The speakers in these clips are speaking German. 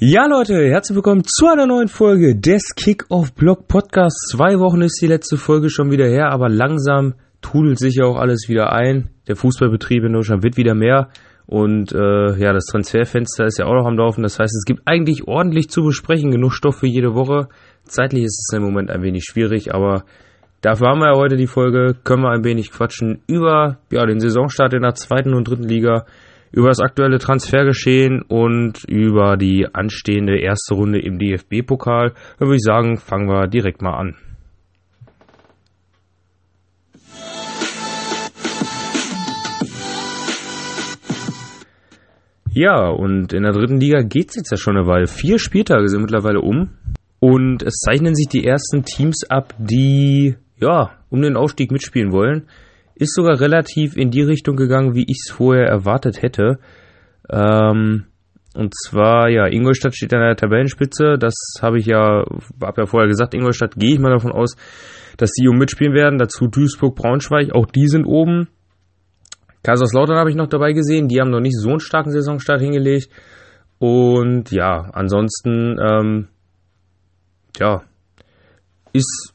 Ja, Leute, herzlich willkommen zu einer neuen Folge des Kick-Off-Blog Podcasts. Zwei Wochen ist die letzte Folge schon wieder her, aber langsam trudelt sich ja auch alles wieder ein. Der Fußballbetrieb in Deutschland wird wieder mehr und äh, ja, das Transferfenster ist ja auch noch am Laufen. Das heißt, es gibt eigentlich ordentlich zu besprechen, genug Stoff für jede Woche. Zeitlich ist es im Moment ein wenig schwierig, aber dafür haben wir ja heute die Folge. Können wir ein wenig quatschen über ja, den Saisonstart in der zweiten und dritten Liga über das aktuelle Transfergeschehen und über die anstehende erste Runde im DFB-Pokal. Dann würde ich sagen, fangen wir direkt mal an. Ja, und in der dritten Liga geht es jetzt ja schon eine Weile. Vier Spieltage sind mittlerweile um. Und es zeichnen sich die ersten Teams ab, die ja um den Aufstieg mitspielen wollen ist sogar relativ in die Richtung gegangen, wie ich es vorher erwartet hätte. Ähm, und zwar, ja, Ingolstadt steht an der Tabellenspitze. Das habe ich ja, habe ja vorher gesagt, Ingolstadt gehe ich mal davon aus, dass die um mitspielen werden. Dazu Duisburg, Braunschweig, auch die sind oben. Kaiserslautern habe ich noch dabei gesehen. Die haben noch nicht so einen starken Saisonstart hingelegt. Und ja, ansonsten, ähm, ja, ist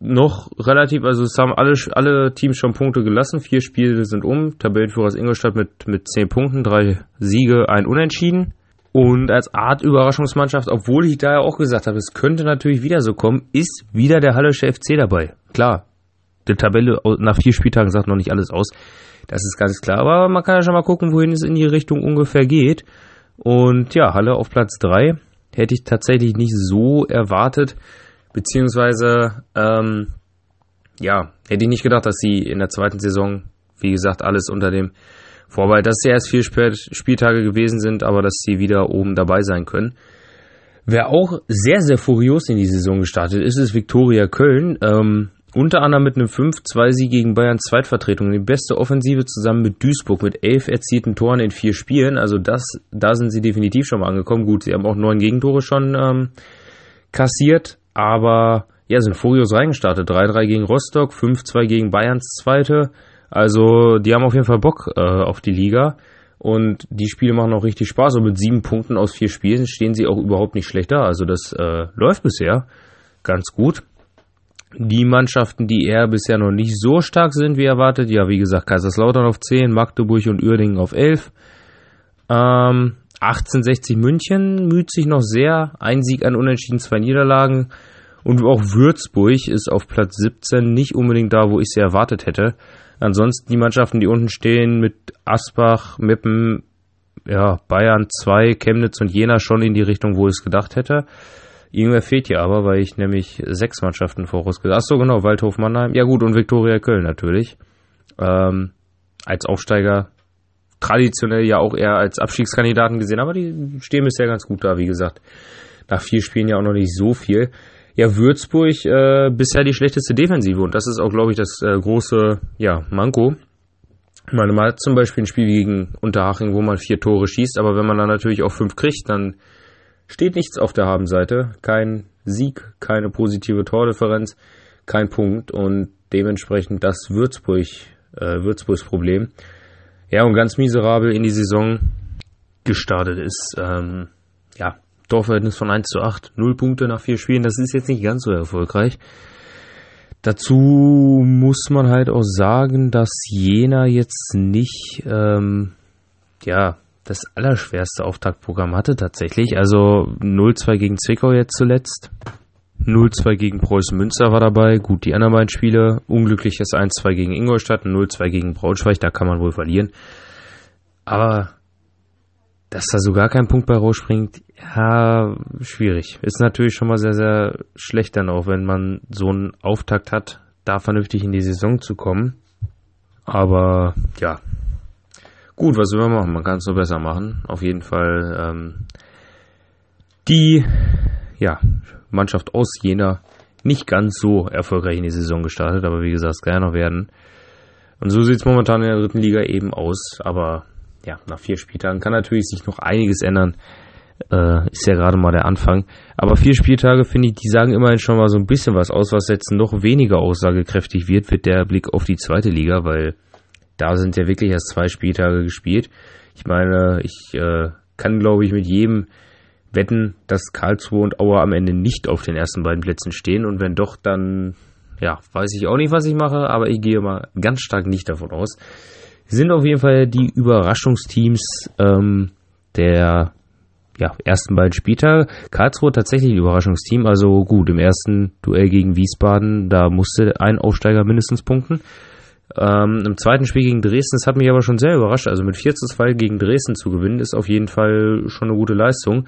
noch relativ, also es haben alle, alle Teams schon Punkte gelassen. Vier Spiele sind um. Tabellenführer ist Ingolstadt mit, mit zehn Punkten, drei Siege, ein Unentschieden. Und als Art Überraschungsmannschaft, obwohl ich da ja auch gesagt habe, es könnte natürlich wieder so kommen, ist wieder der Hallische FC dabei. Klar, die Tabelle nach vier Spieltagen sagt noch nicht alles aus. Das ist ganz klar, aber man kann ja schon mal gucken, wohin es in die Richtung ungefähr geht. Und ja, Halle auf Platz drei hätte ich tatsächlich nicht so erwartet. Beziehungsweise, ähm, ja, hätte ich nicht gedacht, dass sie in der zweiten Saison, wie gesagt, alles unter dem Vorbei, dass sie erst vier Spieltage gewesen sind, aber dass sie wieder oben dabei sein können. Wer auch sehr, sehr furios in die Saison gestartet ist, ist Viktoria Köln. Ähm, unter anderem mit einem 5-2-Sieg gegen Bayern Zweitvertretung. Die beste Offensive zusammen mit Duisburg mit elf erzielten Toren in vier Spielen. Also das, da sind sie definitiv schon mal angekommen. Gut, sie haben auch neun Gegentore schon ähm, kassiert, aber ja, sind furios reingestartet. 3-3 gegen Rostock, 5-2 gegen Bayerns Zweite. Also die haben auf jeden Fall Bock äh, auf die Liga. Und die Spiele machen auch richtig Spaß. Und mit sieben Punkten aus vier Spielen stehen sie auch überhaupt nicht schlecht da. Also das äh, läuft bisher ganz gut. Die Mannschaften, die eher bisher noch nicht so stark sind wie erwartet, ja, wie gesagt, Kaiserslautern auf 10, Magdeburg und Uerdingen auf 11. Ähm, 1860 München müht sich noch sehr. Ein Sieg, ein Unentschieden, zwei Niederlagen. Und auch Würzburg ist auf Platz 17 nicht unbedingt da, wo ich sie erwartet hätte. Ansonsten die Mannschaften, die unten stehen, mit Asbach, Meppen, ja, Bayern 2, Chemnitz und Jena schon in die Richtung, wo ich es gedacht hätte. Irgendwer fehlt hier aber, weil ich nämlich sechs Mannschaften vorausgesagt habe. Achso, genau, Waldhof Mannheim. Ja gut, und Viktoria Köln natürlich. Ähm, als Aufsteiger traditionell ja auch eher als Abstiegskandidaten gesehen, aber die stehen bisher ganz gut da, wie gesagt. Nach vier Spielen ja auch noch nicht so viel. Ja, Würzburg äh, bisher die schlechteste Defensive und das ist auch, glaube ich, das äh, große ja, Manko. Man hat zum Beispiel ein Spiel gegen Unterhaching, wo man vier Tore schießt, aber wenn man dann natürlich auch fünf kriegt, dann steht nichts auf der Habenseite. Kein Sieg, keine positive Tordifferenz, kein Punkt und dementsprechend das Würzburg, äh, Würzburgs Problem. Ja, und ganz miserabel in die Saison gestartet ist, ähm, ja, Torverhältnis von 1 zu 8, 0 Punkte nach vier Spielen, das ist jetzt nicht ganz so erfolgreich. Dazu muss man halt auch sagen, dass Jena jetzt nicht, ähm, ja, das allerschwerste Auftaktprogramm hatte tatsächlich. Also 0-2 gegen Zwickau jetzt zuletzt. 0-2 gegen Preußen Münster war dabei. Gut, die anderen beiden Spiele. Unglückliches 1-2 gegen Ingolstadt, 0-2 gegen Braunschweig, da kann man wohl verlieren. Aber dass da so gar kein Punkt bei rausspringt, ja, schwierig. Ist natürlich schon mal sehr, sehr schlecht dann auch, wenn man so einen Auftakt hat, da vernünftig in die Saison zu kommen. Aber ja, gut, was will man machen? Man kann es nur besser machen. Auf jeden Fall ähm, die ja, Mannschaft aus Jena nicht ganz so erfolgreich in die Saison gestartet, aber wie gesagt, es kann ja noch werden. Und so sieht es momentan in der dritten Liga eben aus, aber ja, nach vier Spieltagen kann natürlich sich noch einiges ändern. Äh, ist ja gerade mal der Anfang. Aber vier Spieltage, finde ich, die sagen immerhin schon mal so ein bisschen was aus, was jetzt noch weniger aussagekräftig wird, wird der Blick auf die zweite Liga, weil da sind ja wirklich erst zwei Spieltage gespielt. Ich meine, ich äh, kann, glaube ich, mit jedem wetten, dass Karlsruhe und Auer am Ende nicht auf den ersten beiden Plätzen stehen. Und wenn doch, dann ja, weiß ich auch nicht, was ich mache, aber ich gehe mal ganz stark nicht davon aus. Sind auf jeden Fall die Überraschungsteams ähm, der ja, ersten beiden Spieltage. Karlsruhe tatsächlich ein Überraschungsteam. Also gut, im ersten Duell gegen Wiesbaden, da musste ein Aufsteiger mindestens punkten. Ähm, Im zweiten Spiel gegen Dresden, das hat mich aber schon sehr überrascht. Also mit 4 zu 2 gegen Dresden zu gewinnen, ist auf jeden Fall schon eine gute Leistung.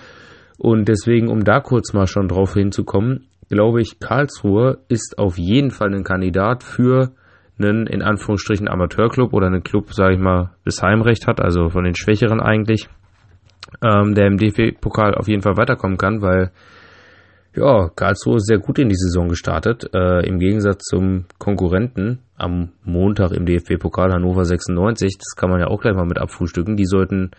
Und deswegen, um da kurz mal schon drauf hinzukommen, glaube ich, Karlsruhe ist auf jeden Fall ein Kandidat für einen, in Anführungsstrichen, Amateurclub oder einen Club, sage ich mal, bis Heimrecht hat, also von den Schwächeren eigentlich, ähm, der im DFB-Pokal auf jeden Fall weiterkommen kann, weil ja, Karlsruhe ist sehr gut in die Saison gestartet, äh, im Gegensatz zum Konkurrenten am Montag im DFB-Pokal Hannover 96. Das kann man ja auch gleich mal mit abfrühstücken. Die sollten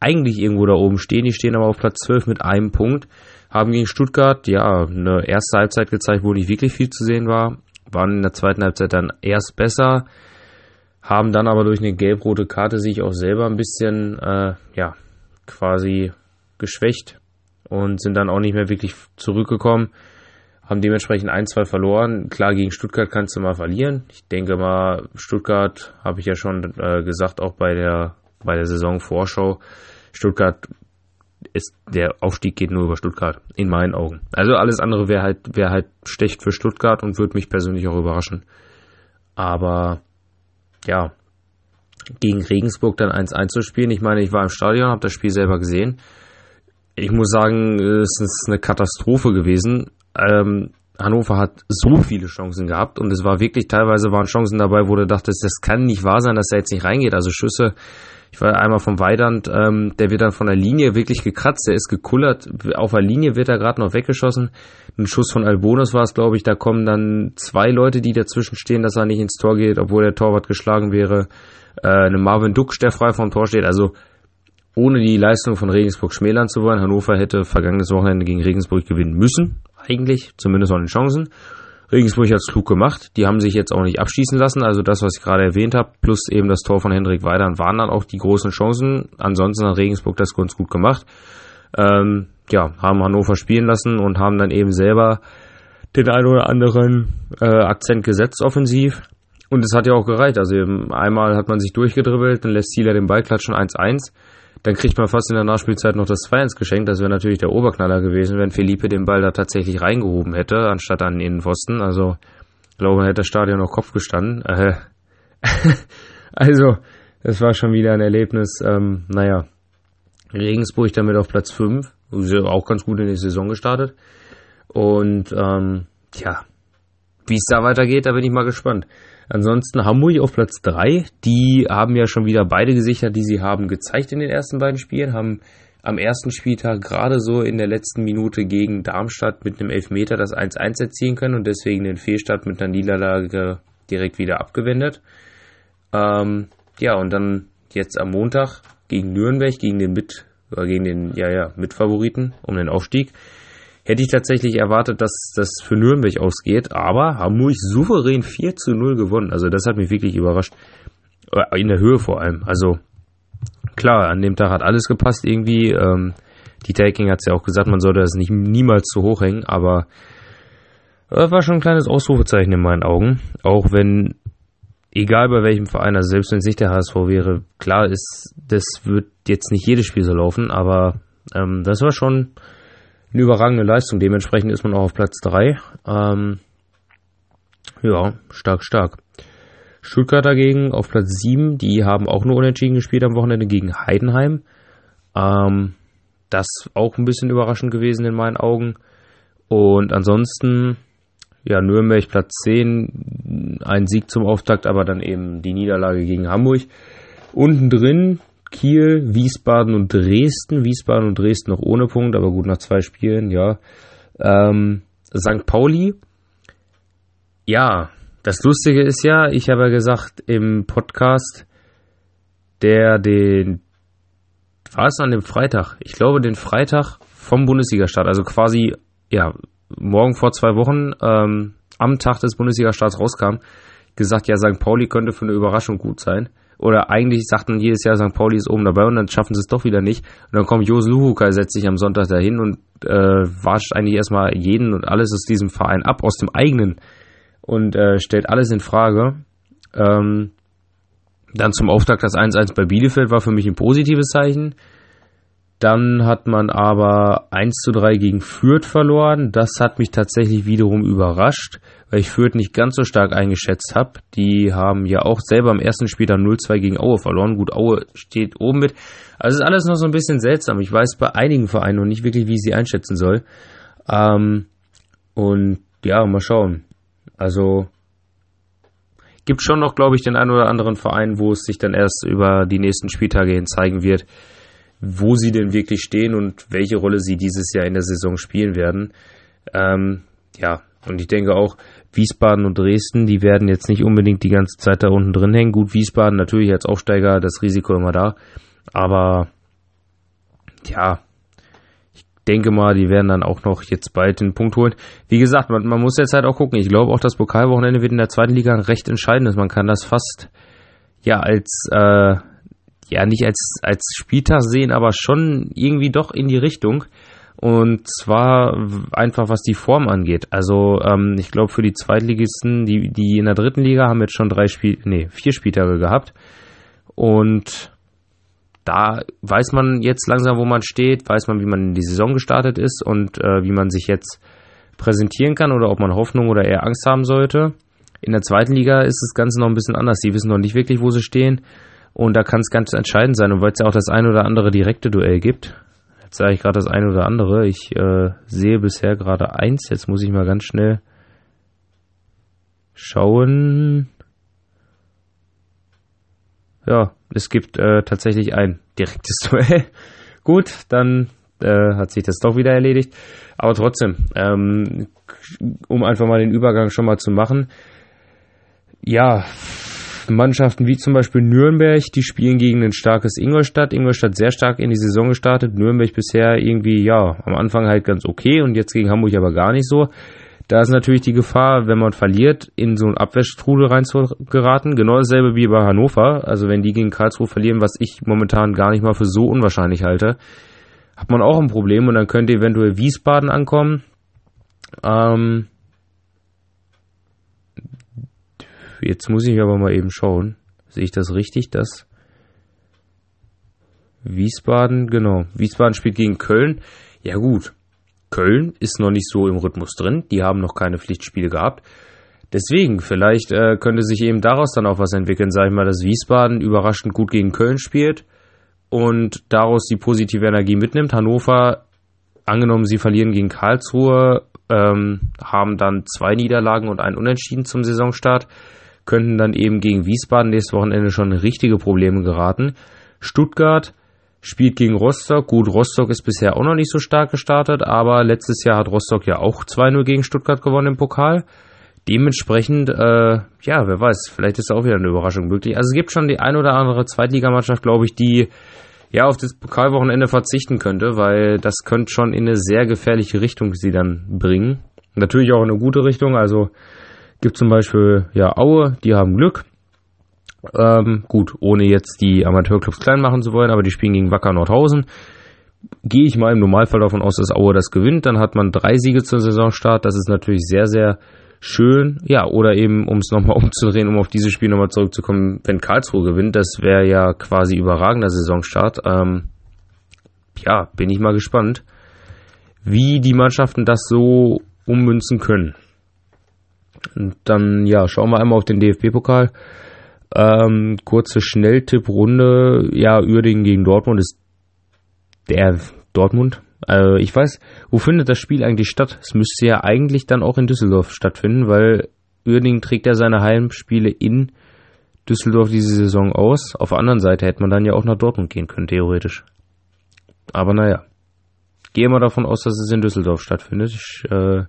eigentlich irgendwo da oben stehen. Die stehen aber auf Platz 12 mit einem Punkt. Haben gegen Stuttgart, ja, eine erste Halbzeit gezeigt, wo nicht wirklich viel zu sehen war. Waren in der zweiten Halbzeit dann erst besser. Haben dann aber durch eine gelb-rote Karte sich auch selber ein bisschen, äh, ja, quasi geschwächt und sind dann auch nicht mehr wirklich zurückgekommen. Haben dementsprechend ein, zwei verloren. Klar, gegen Stuttgart kannst du mal verlieren. Ich denke mal, Stuttgart habe ich ja schon äh, gesagt, auch bei der, bei der Saisonvorschau. Stuttgart ist, der Aufstieg geht nur über Stuttgart, in meinen Augen. Also alles andere wäre halt, wäre halt schlecht für Stuttgart und würde mich persönlich auch überraschen. Aber, ja, gegen Regensburg dann 1-1 zu spielen. Ich meine, ich war im Stadion, habe das Spiel selber gesehen ich muss sagen, es ist eine Katastrophe gewesen. Ähm, Hannover hat so viele Chancen gehabt und es war wirklich, teilweise waren Chancen dabei, wo du dachtest, das kann nicht wahr sein, dass er jetzt nicht reingeht. Also Schüsse, ich war einmal vom Weidand, ähm, der wird dann von der Linie wirklich gekratzt, der ist gekullert, auf der Linie wird er gerade noch weggeschossen. Ein Schuss von Albonus war es, glaube ich, da kommen dann zwei Leute, die dazwischen stehen, dass er nicht ins Tor geht, obwohl der Torwart geschlagen wäre. Äh, eine Marvin Duck, der frei vom Tor steht. Also ohne die Leistung von Regensburg schmälern zu wollen. Hannover hätte vergangenes Wochenende gegen Regensburg gewinnen müssen, eigentlich, zumindest von den Chancen. Regensburg hat es klug gemacht. Die haben sich jetzt auch nicht abschießen lassen. Also das, was ich gerade erwähnt habe, plus eben das Tor von Hendrik Weidern, waren dann auch die großen Chancen. Ansonsten hat Regensburg das ganz gut gemacht. Ähm, ja, haben Hannover spielen lassen und haben dann eben selber den einen oder anderen äh, Akzent gesetzt offensiv. Und es hat ja auch gereicht. Also einmal hat man sich durchgedribbelt, dann lässt Zieler den Ball klatschen 1-1. Dann kriegt man fast in der Nachspielzeit noch das 2-1 geschenkt. Das wäre natürlich der Oberknaller gewesen, wenn Felipe den Ball da tatsächlich reingehoben hätte, anstatt an den Innenpfosten. Also, ich glaube, hätte das Stadion noch Kopf gestanden. Äh, also, das war schon wieder ein Erlebnis. Ähm, naja, Regensburg damit auf Platz 5. Auch ganz gut in die Saison gestartet. Und, ähm, ja, wie es da weitergeht, da bin ich mal gespannt. Ansonsten Hamburg auf Platz 3. Die haben ja schon wieder beide Gesichter, die sie haben, gezeigt in den ersten beiden Spielen. Haben am ersten Spieltag gerade so in der letzten Minute gegen Darmstadt mit einem Elfmeter das 1-1 erzielen können und deswegen den Fehlstart mit einer Niederlage direkt wieder abgewendet. Ähm, ja, und dann jetzt am Montag gegen Nürnberg, gegen den Mit, oder gegen den, ja, ja, Mitfavoriten um den Aufstieg hätte ich tatsächlich erwartet, dass das für Nürnberg ausgeht, aber Hamburg souverän 4 zu 0 gewonnen. Also das hat mich wirklich überrascht. Äh, in der Höhe vor allem. Also klar, an dem Tag hat alles gepasst irgendwie. Ähm, die Taking hat es ja auch gesagt, man sollte das nicht niemals zu hoch hängen, aber das äh, war schon ein kleines Ausrufezeichen in meinen Augen. Auch wenn, egal bei welchem Verein, also selbst wenn es nicht der HSV wäre, klar ist, das wird jetzt nicht jedes Spiel so laufen, aber ähm, das war schon eine überragende Leistung. Dementsprechend ist man auch auf Platz 3. Ähm, ja, stark, stark. Stuttgart dagegen auf Platz 7. Die haben auch nur unentschieden gespielt am Wochenende gegen Heidenheim. Ähm, das auch ein bisschen überraschend gewesen in meinen Augen. Und ansonsten, ja, Nürnberg Platz 10, ein Sieg zum Auftakt, aber dann eben die Niederlage gegen Hamburg. Unten drin Kiel, Wiesbaden und Dresden. Wiesbaden und Dresden noch ohne Punkt, aber gut nach zwei Spielen, ja. Ähm, St. Pauli. Ja, das Lustige ist ja, ich habe ja gesagt im Podcast, der den, war es an dem Freitag? Ich glaube den Freitag vom Bundesliga-Start, also quasi, ja, morgen vor zwei Wochen, ähm, am Tag des Bundesliga-Starts rauskam, gesagt, ja, St. Pauli könnte für eine Überraschung gut sein Oder eigentlich sagt man jedes Jahr, St. Pauli ist oben dabei und dann schaffen sie es doch wieder nicht. Und dann kommt Jos Luhuka, setzt sich am Sonntag dahin und äh, wascht eigentlich erstmal jeden und alles aus diesem Verein ab, aus dem eigenen und äh, stellt alles in Frage. Ähm, dann zum Auftakt das 1-1 bei Bielefeld war für mich ein positives Zeichen. Dann hat man aber 1 zu 3 gegen Fürth verloren. Das hat mich tatsächlich wiederum überrascht, weil ich Fürth nicht ganz so stark eingeschätzt habe. Die haben ja auch selber am ersten Spiel dann 0-2 gegen Aue verloren. Gut, Aue steht oben mit. Also ist alles noch so ein bisschen seltsam. Ich weiß bei einigen Vereinen noch nicht wirklich, wie ich sie einschätzen soll. Ähm, und ja, mal schauen. Also gibt schon noch, glaube ich, den einen oder anderen Verein, wo es sich dann erst über die nächsten Spieltage hin zeigen wird, wo sie denn wirklich stehen und welche Rolle sie dieses Jahr in der Saison spielen werden. Ähm, ja, und ich denke auch, Wiesbaden und Dresden, die werden jetzt nicht unbedingt die ganze Zeit da unten drin hängen. Gut, Wiesbaden natürlich als Aufsteiger, das Risiko immer da. Aber ja, ich denke mal, die werden dann auch noch jetzt bald den Punkt holen. Wie gesagt, man, man muss jetzt halt auch gucken. Ich glaube auch, das Pokalwochenende wird in der zweiten Liga recht entscheidend. Man kann das fast ja als äh, ja nicht als, als Spieltag sehen, aber schon irgendwie doch in die Richtung. Und zwar einfach was die Form angeht. Also ähm, ich glaube für die Zweitligisten, die, die in der dritten Liga haben jetzt schon drei Spiel, nee, vier Spieltage gehabt. Und da weiß man jetzt langsam, wo man steht, weiß man, wie man in die Saison gestartet ist und äh, wie man sich jetzt präsentieren kann oder ob man Hoffnung oder eher Angst haben sollte. In der zweiten Liga ist das Ganze noch ein bisschen anders. Die wissen noch nicht wirklich, wo sie stehen. Und da kann es ganz entscheidend sein. Und weil es ja auch das ein oder andere direkte Duell gibt. Jetzt sage ich gerade das ein oder andere. Ich äh, sehe bisher gerade eins. Jetzt muss ich mal ganz schnell schauen. Ja, es gibt äh, tatsächlich ein direktes Duell. Gut, dann äh, hat sich das doch wieder erledigt. Aber trotzdem, ähm, um einfach mal den Übergang schon mal zu machen. Ja, Mannschaften wie zum Beispiel Nürnberg, die spielen gegen ein starkes Ingolstadt. Ingolstadt sehr stark in die Saison gestartet. Nürnberg bisher irgendwie, ja, am Anfang halt ganz okay und jetzt gegen Hamburg aber gar nicht so. Da ist natürlich die Gefahr, wenn man verliert, in so einen Abwehrstrudel reinzugeraten. Genau dasselbe wie bei Hannover. Also wenn die gegen Karlsruhe verlieren, was ich momentan gar nicht mal für so unwahrscheinlich halte, hat man auch ein Problem und dann könnte eventuell Wiesbaden ankommen. Ähm, Jetzt muss ich aber mal eben schauen. Sehe ich das richtig, dass Wiesbaden, genau, Wiesbaden spielt gegen Köln. Ja gut, Köln ist noch nicht so im Rhythmus drin. Die haben noch keine Pflichtspiele gehabt. Deswegen, vielleicht äh, könnte sich eben daraus dann auch was entwickeln, sage ich mal, dass Wiesbaden überraschend gut gegen Köln spielt und daraus die positive Energie mitnimmt. Hannover, angenommen, sie verlieren gegen Karlsruhe, ähm, haben dann zwei Niederlagen und einen Unentschieden zum Saisonstart könnten dann eben gegen Wiesbaden nächstes Wochenende schon richtige Probleme geraten. Stuttgart spielt gegen Rostock. Gut, Rostock ist bisher auch noch nicht so stark gestartet, aber letztes Jahr hat Rostock ja auch 2-0 gegen Stuttgart gewonnen im Pokal. Dementsprechend, äh, ja, wer weiß, vielleicht ist auch wieder eine Überraschung möglich. Also es gibt schon die ein oder andere Zweitligamannschaft, glaube ich, die ja auf das Pokalwochenende verzichten könnte, weil das könnte schon in eine sehr gefährliche Richtung sie dann bringen. Natürlich auch in eine gute Richtung, also Gibt zum Beispiel ja Aue, die haben Glück. Ähm, gut, ohne jetzt die Amateurclubs klein machen zu wollen, aber die spielen gegen Wacker Nordhausen. Gehe ich mal im Normalfall davon aus, dass Aue das gewinnt. Dann hat man drei Siege zum Saisonstart. Das ist natürlich sehr, sehr schön. Ja, oder eben, um es nochmal umzudrehen, um auf dieses Spiel nochmal zurückzukommen, wenn Karlsruhe gewinnt, das wäre ja quasi überragender Saisonstart. Ähm, ja, bin ich mal gespannt, wie die Mannschaften das so ummünzen können. Und dann, ja, schauen wir einmal auf den DFB-Pokal. Ähm, kurze Schnelltipprunde. Ja, Uerdingen gegen Dortmund ist der Dortmund. Also ich weiß, wo findet das Spiel eigentlich statt? Es müsste ja eigentlich dann auch in Düsseldorf stattfinden, weil Uerdingen trägt ja seine Heimspiele in Düsseldorf diese Saison aus. Auf der anderen Seite hätte man dann ja auch nach Dortmund gehen können, theoretisch. Aber naja. Gehe mal davon aus, dass es in Düsseldorf stattfindet. Ich äh,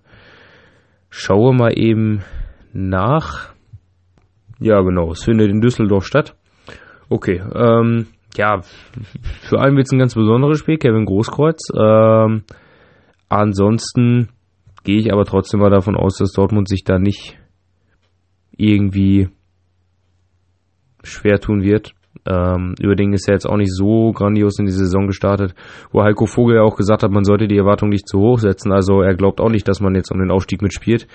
schaue mal eben nach. Ja, genau, es findet in Düsseldorf statt. Okay, ähm, ja, für einen wird es ein ganz besonderes Spiel, Kevin Großkreuz. Ähm, ansonsten gehe ich aber trotzdem mal davon aus, dass Dortmund sich da nicht irgendwie schwer tun wird. Ähm, Überding ist ja jetzt auch nicht so grandios in die Saison gestartet, wo Heiko Vogel ja auch gesagt hat, man sollte die Erwartung nicht zu hoch setzen. Also er glaubt auch nicht, dass man jetzt um den Aufstieg mitspielt.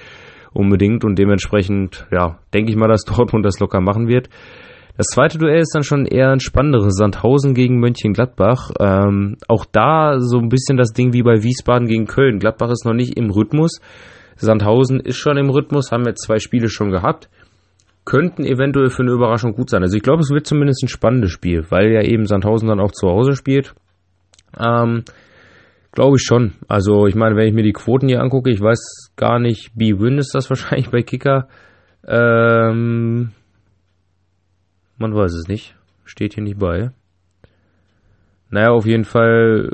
Unbedingt und dementsprechend, ja, denke ich mal, dass Dortmund das locker machen wird. Das zweite Duell ist dann schon eher ein spannenderes. Sandhausen gegen Mönchengladbach. Ähm, auch da so ein bisschen das Ding wie bei Wiesbaden gegen Köln. Gladbach ist noch nicht im Rhythmus. Sandhausen ist schon im Rhythmus, haben jetzt zwei Spiele schon gehabt. Könnten eventuell für eine Überraschung gut sein. Also ich glaube, es wird zumindest ein spannendes Spiel, weil ja eben Sandhausen dann auch zu Hause spielt. Ähm, glaube ich schon. Also ich meine, wenn ich mir die Quoten hier angucke, ich weiß gar nicht, B-Win ist das wahrscheinlich bei Kicker. Ähm, man weiß es nicht. Steht hier nicht bei. Naja, auf jeden Fall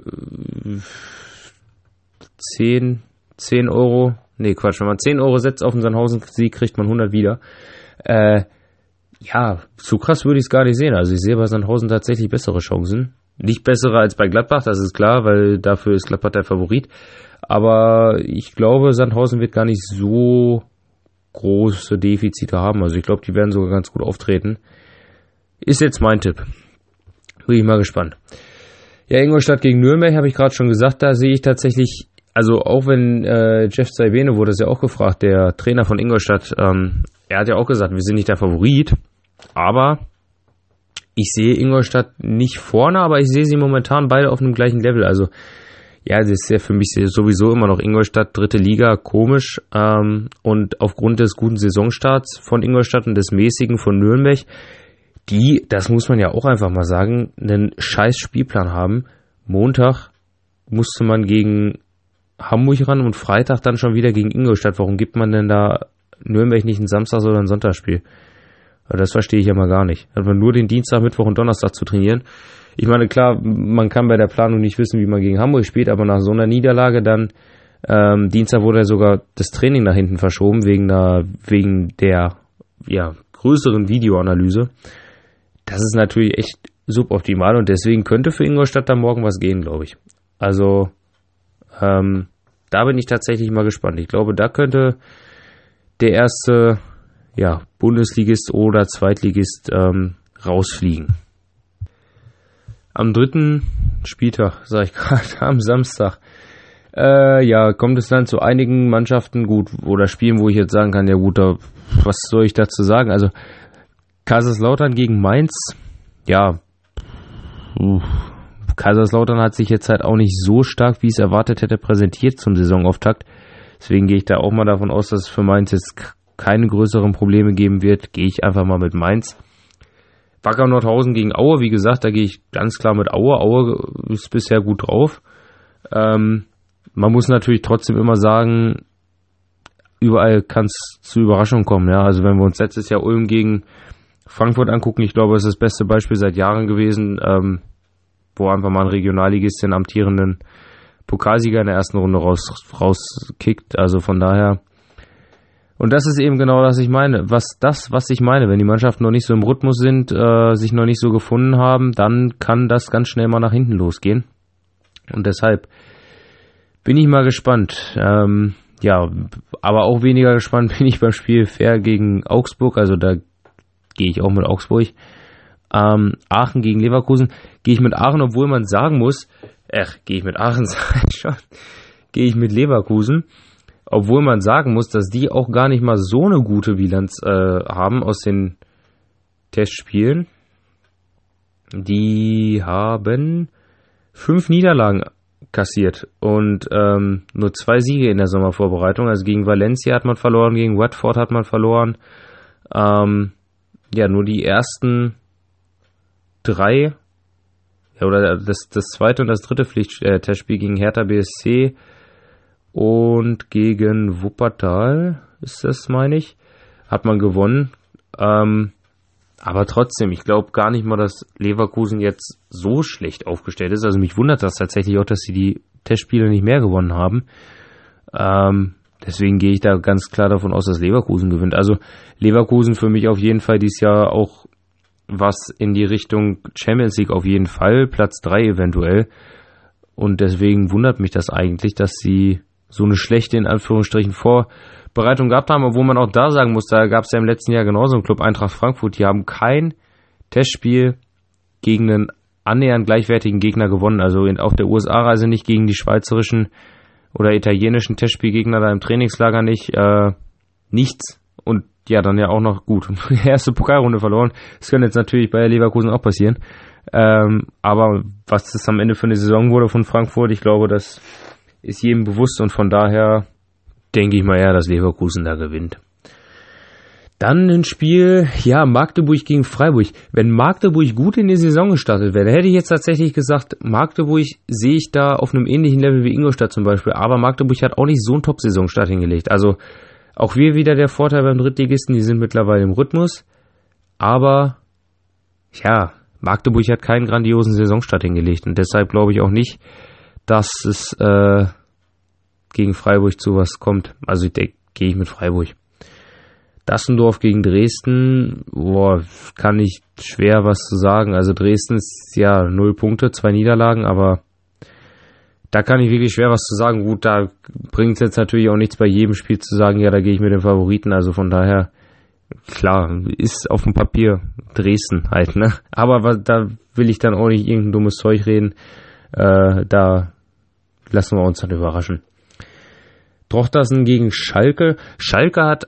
10, äh, 10 Euro. Nee, Quatsch. Wenn man 10 Euro setzt auf den Sandhausen-Sieg, kriegt man 100 wieder. Äh, ja, so krass würde ich es gar nicht sehen. Also ich sehe bei Sandhausen tatsächlich bessere Chancen. Nicht bessere als bei Gladbach, das ist klar, weil dafür ist Gladbach der Favorit. Aber ich glaube, Sandhausen wird gar nicht so große Defizite haben. Also ich glaube, die werden sogar ganz gut auftreten. Ist jetzt mein Tipp. Bin ich mal gespannt. Ja, Ingolstadt gegen Nürnberg habe ich gerade schon gesagt, da sehe ich tatsächlich, also auch wenn äh, Jeff Saibene wurde es ja auch gefragt, der Trainer von Ingolstadt, ähm, er hat ja auch gesagt, wir sind nicht der Favorit, aber ich sehe Ingolstadt nicht vorne, aber ich sehe sie momentan beide auf einem gleichen Level. Also ja, das ist ja für mich sowieso immer noch Ingolstadt, dritte Liga, komisch. Ähm, und aufgrund des guten Saisonstarts von Ingolstadt und des mäßigen von Nürnberg die, das muss man ja auch einfach mal sagen, einen scheiß Spielplan haben. Montag musste man gegen Hamburg ran und Freitag dann schon wieder gegen Ingolstadt. Warum gibt man denn da Nürnberg nicht ein Samstags- oder ein Sonntagsspiel? Das verstehe ich ja mal gar nicht. Hat man nur den Dienstag, Mittwoch und Donnerstag zu trainieren. Ich meine, klar, man kann bei der Planung nicht wissen, wie man gegen Hamburg spielt, aber nach so einer Niederlage dann, ähm, Dienstag wurde ja sogar das Training nach hinten verschoben, wegen der, wegen der, ja, größeren Videoanalyse das ist natürlich echt suboptimal und deswegen könnte für Ingolstadt da morgen was gehen, glaube ich. Also, ähm, da bin ich tatsächlich mal gespannt. Ich glaube, da könnte der erste ja, Bundesligist oder Zweitligist ähm, rausfliegen. Am dritten Spieltag, sage ich gerade, am Samstag, äh, ja, kommt es dann zu einigen Mannschaften gut oder Spielen, wo ich jetzt sagen kann, ja gut, da, was soll ich dazu sagen? Also Kaiserslautern gegen Mainz, ja, Kaiserslautern hat sich jetzt halt auch nicht so stark, wie es erwartet hätte, präsentiert zum Saisonauftakt. Deswegen gehe ich da auch mal davon aus, dass es für Mainz jetzt keine größeren Probleme geben wird. Gehe ich einfach mal mit Mainz. Wacker Nordhausen gegen Aue, wie gesagt, da gehe ich ganz klar mit Aue. Aue ist bisher gut drauf. Ähm, man muss natürlich trotzdem immer sagen, überall kann es zu Überraschungen kommen. Ja, also wenn wir uns letztes Jahr Ulm gegen Frankfurt angucken, ich glaube, es ist das beste Beispiel seit Jahren gewesen, ähm, wo einfach mal ein Regionalligist den amtierenden Pokalsieger in der ersten Runde raus, rauskickt. Also von daher. Und das ist eben genau das, was ich meine. Was das, was ich meine, wenn die Mannschaften noch nicht so im Rhythmus sind, äh, sich noch nicht so gefunden haben, dann kann das ganz schnell mal nach hinten losgehen. Und deshalb bin ich mal gespannt. Ähm, ja, aber auch weniger gespannt bin ich beim Spiel Fair gegen Augsburg. Also da gehe ich auch mit Augsburg. Ähm, Aachen gegen Leverkusen gehe ich mit Aachen, obwohl man sagen muss, ach, gehe ich mit Aachen, schon, gehe ich mit Leverkusen, obwohl man sagen muss, dass die auch gar nicht mal so eine gute Bilanz äh, haben aus den Testspielen. Die haben fünf Niederlagen kassiert und ähm, nur zwei Siege in der Sommervorbereitung. Also gegen Valencia hat man verloren, gegen Watford hat man verloren. Ähm, ja, nur die ersten drei, ja, oder das, das zweite und das dritte Pflicht-Testspiel äh, gegen Hertha BSC und gegen Wuppertal, ist das, meine ich, hat man gewonnen. Ähm, aber trotzdem, ich glaube gar nicht mal, dass Leverkusen jetzt so schlecht aufgestellt ist. Also mich wundert das tatsächlich auch, dass sie die Testspiele nicht mehr gewonnen haben. Ähm, Deswegen gehe ich da ganz klar davon aus, dass Leverkusen gewinnt. Also Leverkusen für mich auf jeden Fall dies Jahr auch was in die Richtung Champions League auf jeden Fall, Platz 3 eventuell. Und deswegen wundert mich das eigentlich, dass sie so eine schlechte, in Anführungsstrichen, Vorbereitung gehabt haben, obwohl man auch da sagen muss, da gab es ja im letzten Jahr genauso einen Club Eintracht Frankfurt, die haben kein Testspiel gegen einen annähernd gleichwertigen Gegner gewonnen. Also auf der USA-Reise nicht gegen die schweizerischen oder italienischen Testspielgegner da im Trainingslager nicht. Äh, nichts. Und ja, dann ja auch noch gut. Erste Pokalrunde verloren. Das könnte jetzt natürlich bei Leverkusen auch passieren. Ähm, aber was das am Ende für eine Saison wurde von Frankfurt, ich glaube, das ist jedem bewusst und von daher denke ich mal eher, dass Leverkusen da gewinnt. Dann ein Spiel, ja, Magdeburg gegen Freiburg. Wenn Magdeburg gut in die Saison gestartet wäre, hätte ich jetzt tatsächlich gesagt, Magdeburg sehe ich da auf einem ähnlichen Level wie Ingolstadt zum Beispiel. Aber Magdeburg hat auch nicht so einen Top-Saisonstart hingelegt. Also auch wir wieder der Vorteil beim Drittligisten, die sind mittlerweile im Rhythmus. Aber, ja, Magdeburg hat keinen grandiosen Saisonstart hingelegt. Und deshalb glaube ich auch nicht, dass es äh, gegen Freiburg zu was kommt. Also gehe ich mit Freiburg. Dassendorf gegen Dresden, boah, kann ich schwer was zu sagen. Also Dresden ist ja null Punkte, zwei Niederlagen, aber da kann ich wirklich schwer was zu sagen. Gut, da bringt es jetzt natürlich auch nichts bei jedem Spiel zu sagen, ja, da gehe ich mit den Favoriten. Also von daher, klar, ist auf dem Papier Dresden halt, ne? Aber da will ich dann auch nicht irgendein dummes Zeug reden. Äh, da lassen wir uns dann überraschen. Trochtersen gegen Schalke. Schalke hat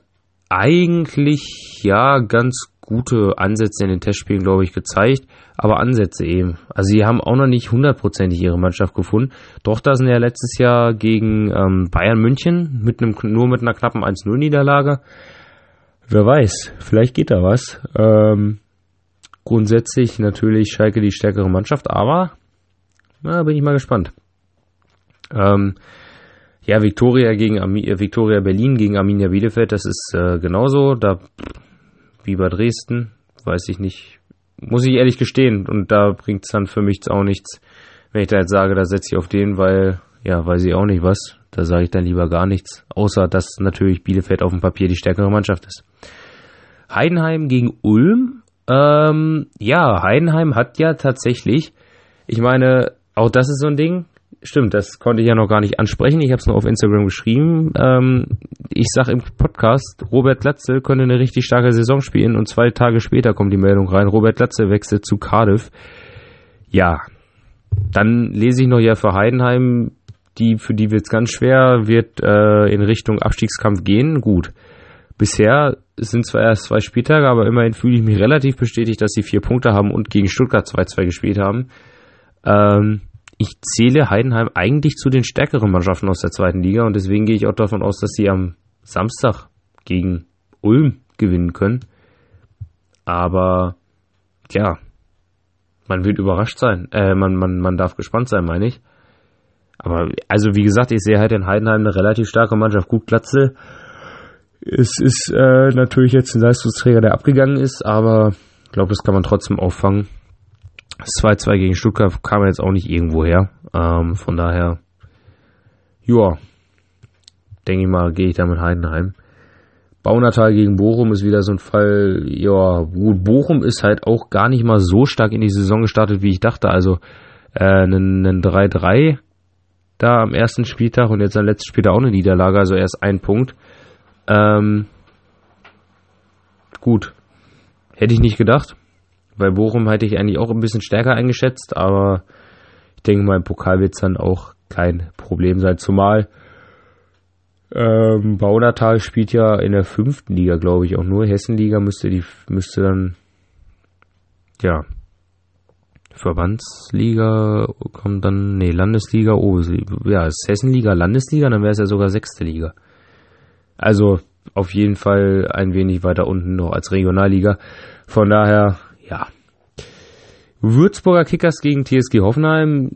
eigentlich ja ganz gute Ansätze in den Testspielen, glaube ich, gezeigt, aber Ansätze eben. Also sie haben auch noch nicht hundertprozentig ihre Mannschaft gefunden. Doch da sind ja letztes Jahr gegen ähm, Bayern München mit einem nur mit einer knappen 1-0 -Niederlage. Wer weiß, vielleicht geht da was. Ähm, grundsätzlich natürlich Schalke die stärkere Mannschaft, aber na, bin ich mal gespannt. Ähm, ja, Victoria gegen Ami äh, Victoria Berlin gegen Arminia Bielefeld, das ist äh, genauso. Da wie bei Dresden, weiß ich nicht. Muss ich ehrlich gestehen. Und da bringt es dann für mich auch nichts, wenn ich da jetzt sage, da setze ich auf den, weil, ja, weiß ich auch nicht was. Da sage ich dann lieber gar nichts. Außer, dass natürlich Bielefeld auf dem Papier die stärkere Mannschaft ist. Heidenheim gegen Ulm. Ähm, ja, Heidenheim hat ja tatsächlich, ich meine, auch das ist so ein Ding, Stimmt, das konnte ich ja noch gar nicht ansprechen. Ich habe es nur auf Instagram geschrieben. Ähm, ich sage im Podcast, Robert Glatze könnte eine richtig starke Saison spielen und zwei Tage später kommt die Meldung rein. Robert Glatze wechselt zu Cardiff. Ja, dann lese ich noch ja für Heidenheim, die für die wird es ganz schwer, wird äh, in Richtung Abstiegskampf gehen. Gut. Bisher sind zwar erst zwei Spieltage, aber immerhin fühle ich mich relativ bestätigt, dass sie vier Punkte haben und gegen Stuttgart 2-2 gespielt haben. Ähm, ich zähle Heidenheim eigentlich zu den stärkeren Mannschaften aus der zweiten Liga und deswegen gehe ich auch davon aus, dass sie am Samstag gegen Ulm gewinnen können. Aber ja, man wird überrascht sein. Äh, man, man, man darf gespannt sein, meine ich. Aber also wie gesagt, ich sehe halt in Heidenheim eine relativ starke Mannschaft. Gut, Glatze. Es ist äh, natürlich jetzt ein Leistungsträger, der abgegangen ist, aber ich glaube, das kann man trotzdem auffangen. Das 2-2 gegen Stuttgart kam jetzt auch nicht irgendwo her. Ähm, von daher, ja, denke ich mal, gehe ich da mit Heidenheim. Baunatal gegen Bochum ist wieder so ein Fall, ja, gut, Bochum ist halt auch gar nicht mal so stark in die Saison gestartet, wie ich dachte. Also äh, einen 3-3 da am ersten Spieltag und jetzt am letzten Spieltag auch eine Niederlage, also erst ein Punkt. Ähm, gut, hätte ich nicht gedacht. Bei Bochum hätte ich eigentlich auch ein bisschen stärker eingeschätzt, aber ich denke mal, im Pokal wird es dann auch kein Problem sein. Zumal ähm, Baunatal spielt ja in der fünften Liga, glaube ich, auch nur. Hessenliga müsste die müsste dann ja Verbandsliga kommt dann, nee, Landesliga, oh, ja, ist Hessenliga, Landesliga, dann wäre es ja sogar sechste Liga. Also auf jeden Fall ein wenig weiter unten noch als Regionalliga. Von daher, ja. Würzburger Kickers gegen TSG Hoffenheim.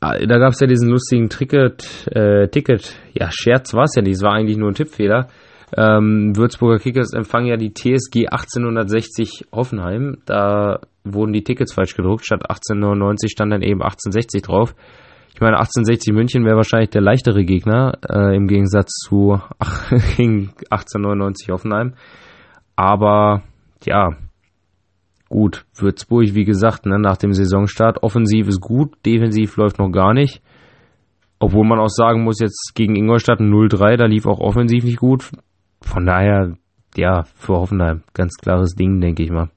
Ah, da gab es ja diesen lustigen Ticket, äh, Ticket, ja, Scherz war es ja nicht, es war eigentlich nur ein Tippfehler. Ähm, Würzburger Kickers empfangen ja die TSG 1860 Hoffenheim. Da wurden die Tickets falsch gedruckt. Statt 1899 stand dann eben 1860 drauf. Ich meine, 1860 München wäre wahrscheinlich der leichtere Gegner äh, im Gegensatz zu ach, 1899 Hoffenheim. Aber ja, Gut, Würzburg, wie gesagt, ne, nach dem Saisonstart, offensiv ist gut, defensiv läuft noch gar nicht. Obwohl man auch sagen muss, jetzt gegen Ingolstadt 0-3, da lief auch offensiv nicht gut. Von daher, ja, für Hoffenheim, ganz klares Ding, denke ich mal.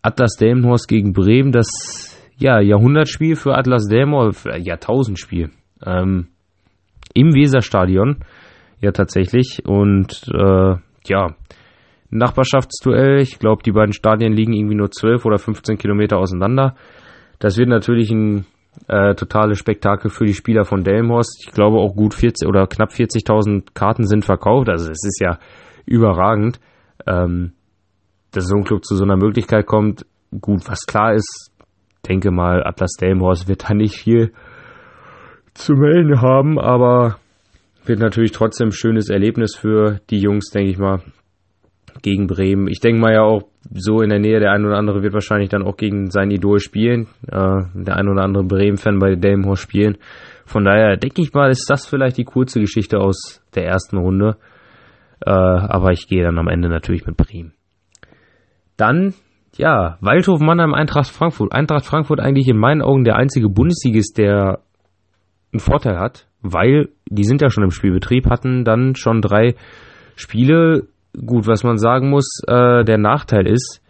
Atlas Delmenhorst gegen Bremen, das ja, Jahrhundertspiel für Atlas Delmenhorst, äh, Jahrtausendspiel. Ähm, Im Weserstadion, ja tatsächlich. Und äh, ja, Nachbarschaftsduell. Ich glaube, die beiden Stadien liegen irgendwie nur 12 oder 15 Kilometer auseinander. Das wird natürlich ein äh, totales Spektakel für die Spieler von Delmenhorst. Ich glaube auch gut 40 oder knapp 40.000 Karten sind verkauft. Also es ist ja überragend, ähm, dass so ein Club zu so einer Möglichkeit kommt. Gut, was klar ist, denke mal, Atlas Delmenhorst wird da nicht viel zu melden haben, aber wird natürlich trotzdem ein schönes Erlebnis für die Jungs, denke ich mal, gegen Bremen. Ich denke mal ja auch so in der Nähe, der ein oder andere wird wahrscheinlich dann auch gegen sein Idol spielen, äh, der ein oder andere Bremen-Fan bei Delmenhorst spielen. Von daher denke ich mal, ist das vielleicht die kurze Geschichte aus der ersten Runde. Äh, aber ich gehe dann am Ende natürlich mit Bremen. Dann, ja, Waldhof Mannheim, Eintracht Frankfurt. Eintracht Frankfurt eigentlich in meinen Augen der einzige Bundesligist, der einen Vorteil hat, weil die sind ja schon im Spielbetrieb, hatten dann schon drei Spiele. Gut, was man sagen muss, äh, der Nachteil ist,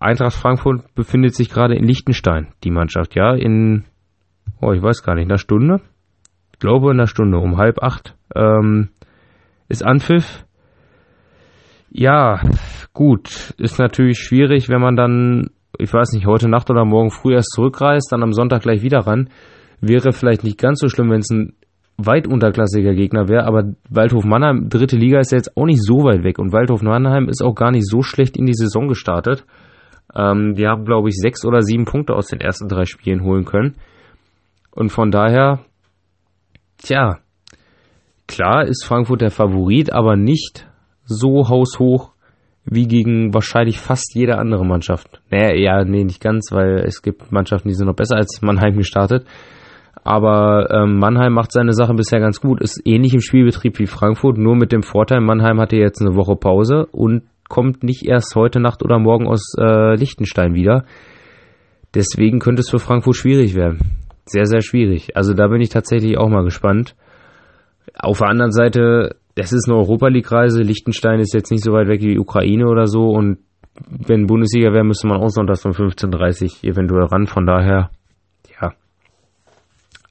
Eintracht Frankfurt befindet sich gerade in Liechtenstein, die Mannschaft, ja, in, oh, ich weiß gar nicht, einer Stunde? Ich glaube in einer Stunde, um halb acht ähm, ist Anpfiff. Ja, gut, ist natürlich schwierig, wenn man dann, ich weiß nicht, heute Nacht oder morgen früh erst zurückreist, dann am Sonntag gleich wieder ran. Wäre vielleicht nicht ganz so schlimm, wenn es ein weit unterklassiger Gegner wäre, aber Waldhof Mannheim, dritte Liga, ist ja jetzt auch nicht so weit weg und Waldhof Mannheim ist auch gar nicht so schlecht in die Saison gestartet. Ähm, die haben, glaube ich, sechs oder sieben Punkte aus den ersten drei Spielen holen können. Und von daher, tja, klar ist Frankfurt der Favorit, aber nicht so haushoch wie gegen wahrscheinlich fast jede andere Mannschaft. Naja, ja, nee, nicht ganz, weil es gibt Mannschaften, die sind noch besser als Mannheim gestartet. Aber ähm, Mannheim macht seine Sache bisher ganz gut. Ist ähnlich im Spielbetrieb wie Frankfurt, nur mit dem Vorteil, Mannheim hatte jetzt eine Woche Pause und kommt nicht erst heute Nacht oder morgen aus äh, Liechtenstein wieder. Deswegen könnte es für Frankfurt schwierig werden. Sehr, sehr schwierig. Also da bin ich tatsächlich auch mal gespannt. Auf der anderen Seite, es ist eine Europa League-Reise. Liechtenstein ist jetzt nicht so weit weg wie die Ukraine oder so. Und wenn Bundesliga wäre, müsste man auch sonntags von 15.30 eventuell ran. Von daher.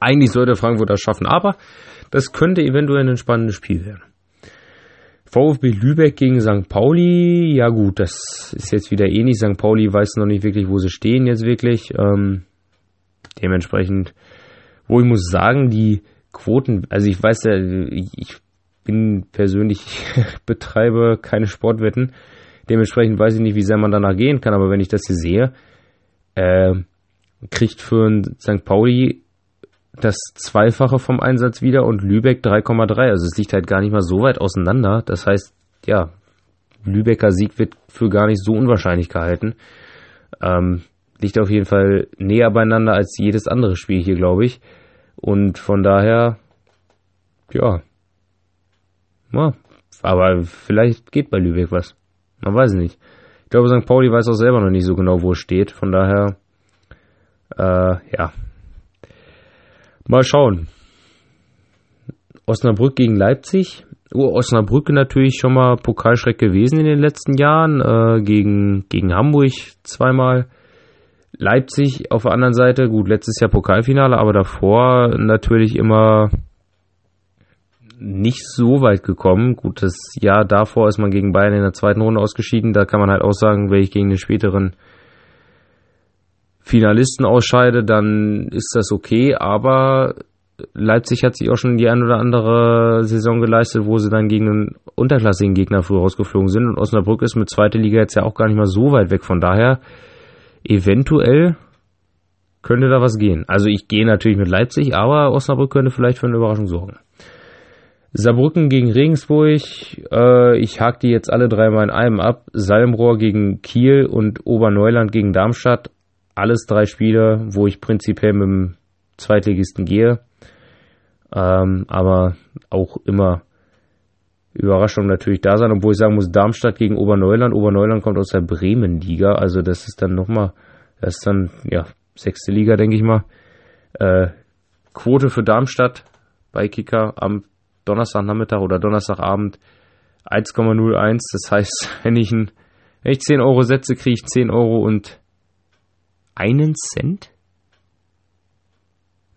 Eigentlich sollte Frankfurt das schaffen, aber das könnte eventuell ein spannendes Spiel werden. VfB Lübeck gegen St. Pauli, ja gut, das ist jetzt wieder ähnlich. St. Pauli weiß noch nicht wirklich, wo sie stehen jetzt wirklich. Ähm, dementsprechend, wo ich muss sagen, die Quoten, also ich weiß ja, ich bin persönlich, betreibe keine Sportwetten. Dementsprechend weiß ich nicht, wie sehr man danach gehen kann, aber wenn ich das hier sehe, äh, kriegt für St. Pauli das Zweifache vom Einsatz wieder und Lübeck 3,3. Also es liegt halt gar nicht mal so weit auseinander. Das heißt, ja, Lübecker Sieg wird für gar nicht so unwahrscheinlich gehalten. Ähm, liegt auf jeden Fall näher beieinander als jedes andere Spiel hier, glaube ich. Und von daher, ja. ja. Aber vielleicht geht bei Lübeck was. Man weiß nicht. Ich glaube, St. Pauli weiß auch selber noch nicht so genau, wo es steht. Von daher, äh, ja. Mal schauen. Osnabrück gegen Leipzig. Oh, Osnabrück natürlich schon mal Pokalschreck gewesen in den letzten Jahren. Äh, gegen, gegen Hamburg zweimal. Leipzig auf der anderen Seite, gut, letztes Jahr Pokalfinale, aber davor natürlich immer nicht so weit gekommen. Gut, das Jahr davor ist man gegen Bayern in der zweiten Runde ausgeschieden. Da kann man halt auch sagen, wenn ich gegen den späteren Finalisten ausscheide, dann ist das okay. Aber Leipzig hat sich auch schon die ein oder andere Saison geleistet, wo sie dann gegen einen unterklassigen Gegner früh rausgeflogen sind. Und Osnabrück ist mit zweiter Liga jetzt ja auch gar nicht mal so weit weg. Von daher eventuell könnte da was gehen. Also ich gehe natürlich mit Leipzig, aber Osnabrück könnte vielleicht für eine Überraschung sorgen. Saarbrücken gegen Regensburg, äh, ich hake die jetzt alle drei mal in einem ab. Salmrohr gegen Kiel und Oberneuland gegen Darmstadt. Alles drei Spiele, wo ich prinzipiell mit dem Zweitligisten gehe. Ähm, aber auch immer Überraschung natürlich da sein, obwohl ich sagen muss, Darmstadt gegen Oberneuland. Oberneuland kommt aus der Bremen-Liga, also das ist dann nochmal, das ist dann, ja, sechste Liga, denke ich mal. Äh, Quote für Darmstadt bei Kicker am Donnerstagnachmittag oder Donnerstagabend 1,01. Das heißt, wenn ich, ein, wenn ich 10 Euro setze, kriege ich 10 Euro und einen Cent?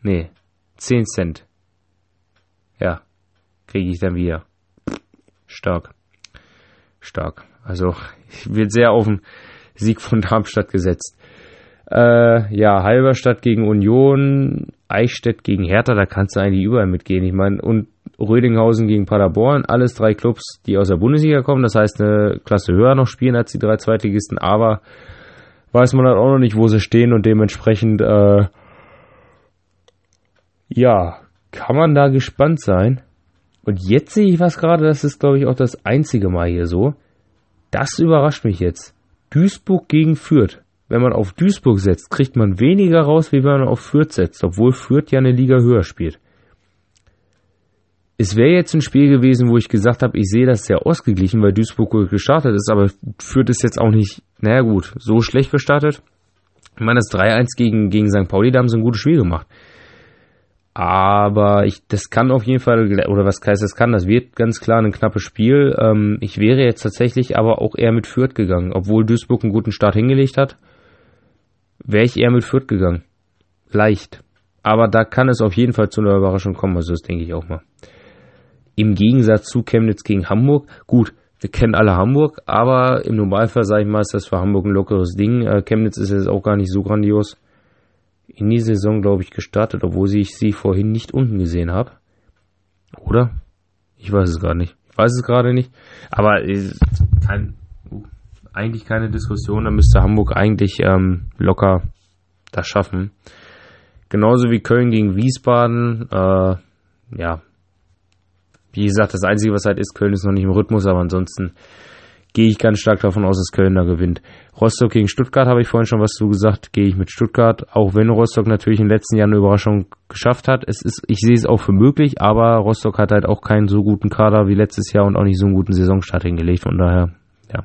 Nee, 10 Cent. Ja, kriege ich dann wieder. Stark. Stark. Also, ich wird sehr auf den Sieg von Darmstadt gesetzt. Äh, ja, Halberstadt gegen Union, Eichstätt gegen Hertha, da kannst du eigentlich überall mitgehen. Ich meine, und Rödinghausen gegen Paderborn, alles drei Clubs, die aus der Bundesliga kommen, das heißt eine Klasse höher noch spielen als die drei Zweitligisten, aber weiß man halt auch noch nicht, wo sie stehen und dementsprechend, äh, ja, kann man da gespannt sein. Und jetzt sehe ich was gerade, das ist glaube ich auch das einzige Mal hier so. Das überrascht mich jetzt. Duisburg gegen Fürth. Wenn man auf Duisburg setzt, kriegt man weniger raus, wie wenn man auf Fürth setzt, obwohl Fürth ja eine Liga höher spielt. Es wäre jetzt ein Spiel gewesen, wo ich gesagt habe, ich sehe das sehr ausgeglichen, weil Duisburg gestartet ist, aber Fürth ist jetzt auch nicht, naja gut, so schlecht gestartet. Ich meine, das 3-1 gegen, gegen St. Pauli, da haben sie ein gutes Spiel gemacht. Aber ich, das kann auf jeden Fall, oder was heißt das kann, das wird ganz klar ein knappes Spiel. Ähm, ich wäre jetzt tatsächlich aber auch eher mit Fürth gegangen, obwohl Duisburg einen guten Start hingelegt hat, wäre ich eher mit Fürth gegangen. Leicht. Aber da kann es auf jeden Fall zu einer Überraschung kommen, also das denke ich auch mal. Im Gegensatz zu Chemnitz gegen Hamburg, gut, wir kennen alle Hamburg, aber im Normalfall, sage ich mal, ist das für Hamburg ein lockeres Ding. Äh, Chemnitz ist jetzt auch gar nicht so grandios in die Saison, glaube ich, gestartet, obwohl ich sie vorhin nicht unten gesehen habe. Oder? Ich weiß es gerade nicht. Ich weiß es gerade nicht. Aber äh, kein, eigentlich keine Diskussion. Da müsste Hamburg eigentlich ähm, locker das schaffen. Genauso wie Köln gegen Wiesbaden. Äh, ja. Wie gesagt, das Einzige, was halt ist, Köln ist noch nicht im Rhythmus, aber ansonsten gehe ich ganz stark davon aus, dass Köln da gewinnt. Rostock gegen Stuttgart habe ich vorhin schon was zu gesagt, gehe ich mit Stuttgart, auch wenn Rostock natürlich im letzten Jahr eine Überraschung geschafft hat. Es ist, ich sehe es auch für möglich, aber Rostock hat halt auch keinen so guten Kader wie letztes Jahr und auch nicht so einen guten Saisonstart hingelegt, von daher, ja.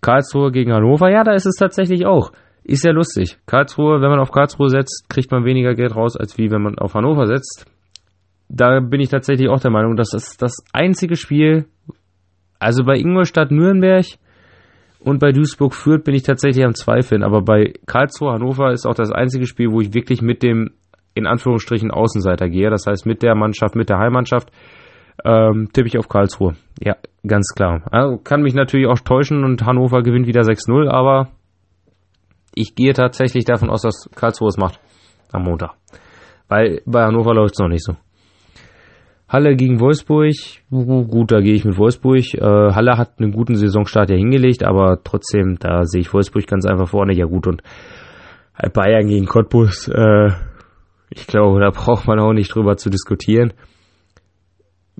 Karlsruhe gegen Hannover, ja, da ist es tatsächlich auch. Ist ja lustig. Karlsruhe, wenn man auf Karlsruhe setzt, kriegt man weniger Geld raus, als wie wenn man auf Hannover setzt. Da bin ich tatsächlich auch der Meinung, dass das das einzige Spiel, also bei Ingolstadt Nürnberg und bei Duisburg Fürth bin ich tatsächlich am Zweifeln. Aber bei Karlsruhe Hannover ist auch das einzige Spiel, wo ich wirklich mit dem, in Anführungsstrichen, Außenseiter gehe. Das heißt, mit der Mannschaft, mit der Heimmannschaft, ähm, tippe ich auf Karlsruhe. Ja, ganz klar. Also kann mich natürlich auch täuschen und Hannover gewinnt wieder 6-0, aber ich gehe tatsächlich davon aus, dass Karlsruhe es macht am Montag. Weil bei Hannover läuft es noch nicht so. Halle gegen Wolfsburg, gut, da gehe ich mit Wolfsburg. Äh, Halle hat einen guten Saisonstart ja hingelegt, aber trotzdem, da sehe ich Wolfsburg ganz einfach vorne. Ja gut, und Bayern gegen Cottbus, äh, ich glaube, da braucht man auch nicht drüber zu diskutieren.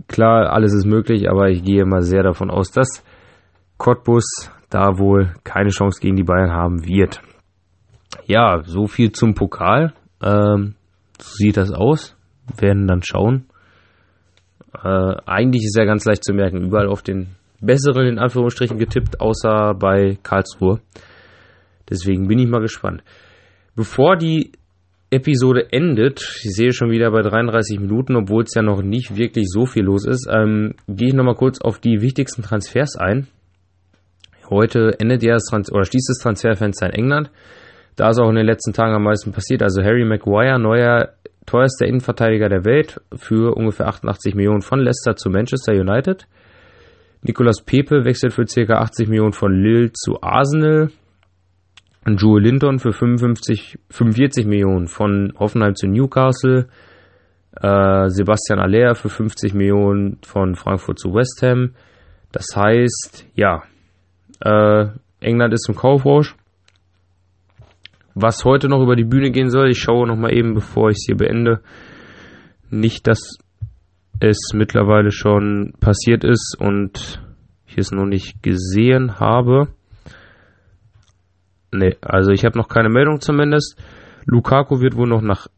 Klar, alles ist möglich, aber ich gehe mal sehr davon aus, dass Cottbus da wohl keine Chance gegen die Bayern haben wird. Ja, so viel zum Pokal. Ähm, so sieht das aus. Wir werden dann schauen. Äh, eigentlich ist er ganz leicht zu merken, überall auf den besseren in Anführungsstrichen getippt, außer bei Karlsruhe. Deswegen bin ich mal gespannt. Bevor die Episode endet, ich sehe schon wieder bei 33 Minuten, obwohl es ja noch nicht wirklich so viel los ist, ähm, gehe ich nochmal kurz auf die wichtigsten Transfers ein. Heute endet ja das Trans oder schließt das Transferfenster in England. Da ist auch in den letzten Tagen am meisten passiert. Also Harry Maguire, neuer teuerster Innenverteidiger der Welt für ungefähr 88 Millionen von Leicester zu Manchester United. Nicolas Pepe wechselt für ca. 80 Millionen von Lille zu Arsenal. Und Joe Linton für 55, 45 Millionen von Hoffenheim zu Newcastle. Äh, Sebastian Aller für 50 Millionen von Frankfurt zu West Ham. Das heißt, ja, äh, England ist im Kaufrausch was heute noch über die Bühne gehen soll. Ich schaue noch mal eben, bevor ich es hier beende. Nicht, dass es mittlerweile schon passiert ist und ich es noch nicht gesehen habe. Ne, also ich habe noch keine Meldung zumindest. Lukaku wird wohl noch nach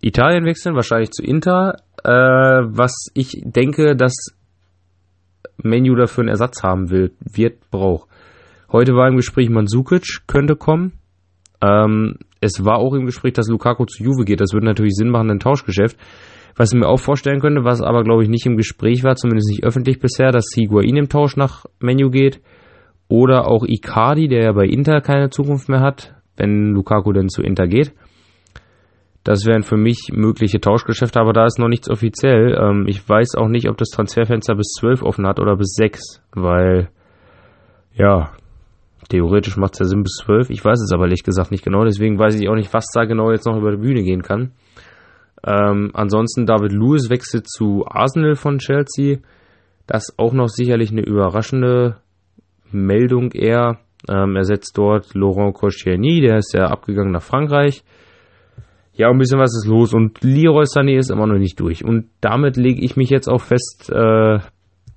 Italien wechseln, wahrscheinlich zu Inter. Äh, was ich denke, dass Menu dafür einen Ersatz haben will, wird, braucht. Heute war im Gespräch Mansukic, könnte kommen. Ähm, es war auch im Gespräch, dass Lukaku zu Juve geht. Das würde natürlich Sinn machen, ein Tauschgeschäft. Was ich mir auch vorstellen könnte, was aber glaube ich nicht im Gespräch war, zumindest nicht öffentlich bisher, dass Higuain im Tausch nach Menu geht Oder auch Icardi, der ja bei Inter keine Zukunft mehr hat, wenn Lukaku denn zu Inter geht. Das wären für mich mögliche Tauschgeschäfte, aber da ist noch nichts offiziell. Ähm, ich weiß auch nicht, ob das Transferfenster bis 12 offen hat oder bis 6, weil, ja, theoretisch macht es ja Sinn bis 12. Ich weiß es aber ehrlich gesagt nicht genau, deswegen weiß ich auch nicht, was da genau jetzt noch über die Bühne gehen kann. Ähm, ansonsten David Lewis wechselt zu Arsenal von Chelsea. Das auch noch sicherlich eine überraschende Meldung eher. Ähm, er setzt dort Laurent Koscielny, der ist ja abgegangen nach Frankreich. Ja, ein bisschen was ist los und Leroy Sané ist immer noch nicht durch. Und damit lege ich mich jetzt auch fest, äh,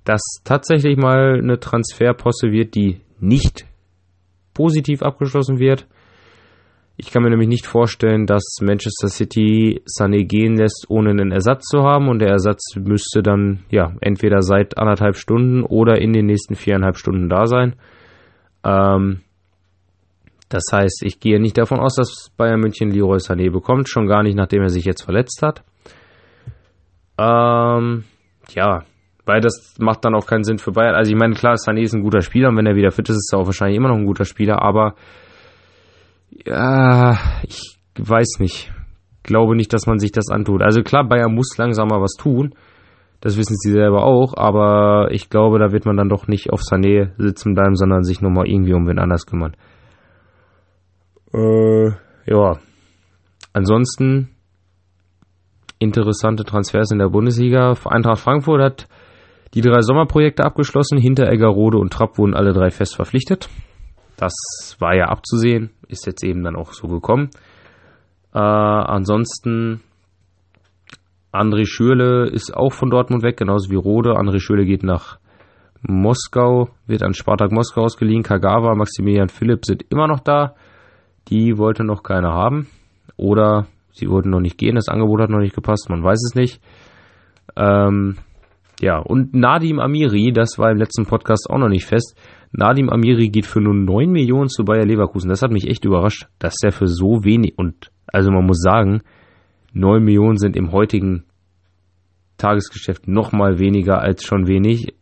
dass tatsächlich mal eine Transferposse wird, die nicht positiv abgeschlossen wird. Ich kann mir nämlich nicht vorstellen, dass Manchester City Sané gehen lässt, ohne einen Ersatz zu haben. Und der Ersatz müsste dann ja entweder seit anderthalb Stunden oder in den nächsten viereinhalb Stunden da sein. Ähm, das heißt, ich gehe nicht davon aus, dass Bayern München Leroy Sané bekommt, schon gar nicht, nachdem er sich jetzt verletzt hat. Ähm, ja, weil das macht dann auch keinen Sinn für Bayern. Also ich meine, klar, Sané ist ein guter Spieler und wenn er wieder fit ist, ist er auch wahrscheinlich immer noch ein guter Spieler, aber ja, ich weiß nicht. Glaube nicht, dass man sich das antut. Also klar, Bayern muss langsam mal was tun. Das wissen sie selber auch, aber ich glaube, da wird man dann doch nicht auf Sané sitzen bleiben, sondern sich nochmal irgendwie um wen anders kümmern. Äh, ja. Ansonsten interessante Transfers in der Bundesliga. Eintracht Frankfurt hat die drei Sommerprojekte abgeschlossen. Hinteregger, und Trapp wurden alle drei fest verpflichtet. Das war ja abzusehen, ist jetzt eben dann auch so gekommen. Äh, ansonsten André Schürle ist auch von Dortmund weg, genauso wie Rode. André Schürle geht nach Moskau, wird an Spartak Moskau ausgeliehen. Kagawa, Maximilian Philipp sind immer noch da. Die wollte noch keiner haben. Oder sie wollten noch nicht gehen, das Angebot hat noch nicht gepasst, man weiß es nicht. Ähm, ja, und Nadim Amiri, das war im letzten Podcast auch noch nicht fest. Nadim Amiri geht für nur 9 Millionen zu Bayer Leverkusen. Das hat mich echt überrascht, dass der für so wenig, und also man muss sagen, 9 Millionen sind im heutigen Tagesgeschäft noch mal weniger als schon wenig.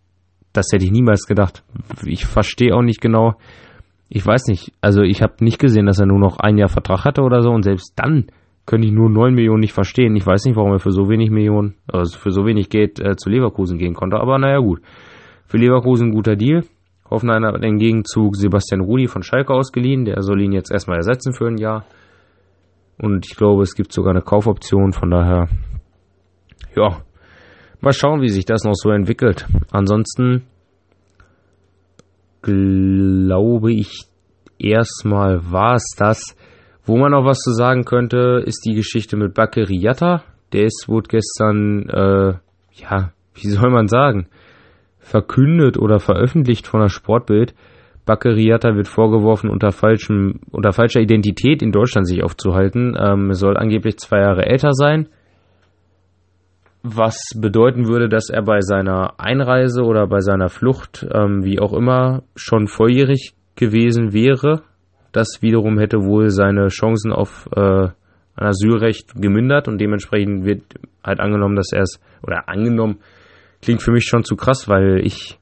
Das hätte ich niemals gedacht. Ich verstehe auch nicht genau, ich weiß nicht, also ich habe nicht gesehen, dass er nur noch ein Jahr Vertrag hatte oder so und selbst dann könnte ich nur 9 Millionen nicht verstehen. Ich weiß nicht, warum er für so wenig Millionen, also für so wenig Geld äh, zu Leverkusen gehen konnte, aber naja gut. Für Leverkusen ein guter Deal. Hoffenheim hat im Gegenzug Sebastian Rudi von Schalke ausgeliehen, der soll ihn jetzt erstmal ersetzen für ein Jahr. Und ich glaube, es gibt sogar eine Kaufoption, von daher, ja, mal schauen, wie sich das noch so entwickelt. Ansonsten glaube ich, erstmal war es das. Wo man noch was zu sagen könnte, ist die Geschichte mit Bakary Yatta. Der ist, wurde gestern, äh, ja, wie soll man sagen, verkündet oder veröffentlicht von der Sportbild. Bakary Yatta wird vorgeworfen, unter, falschem, unter falscher Identität in Deutschland sich aufzuhalten. Ähm, er soll angeblich zwei Jahre älter sein was bedeuten würde, dass er bei seiner Einreise oder bei seiner Flucht, ähm, wie auch immer, schon volljährig gewesen wäre. Das wiederum hätte wohl seine Chancen auf äh, ein Asylrecht gemindert und dementsprechend wird halt angenommen, dass er es, oder angenommen, klingt für mich schon zu krass, weil ich,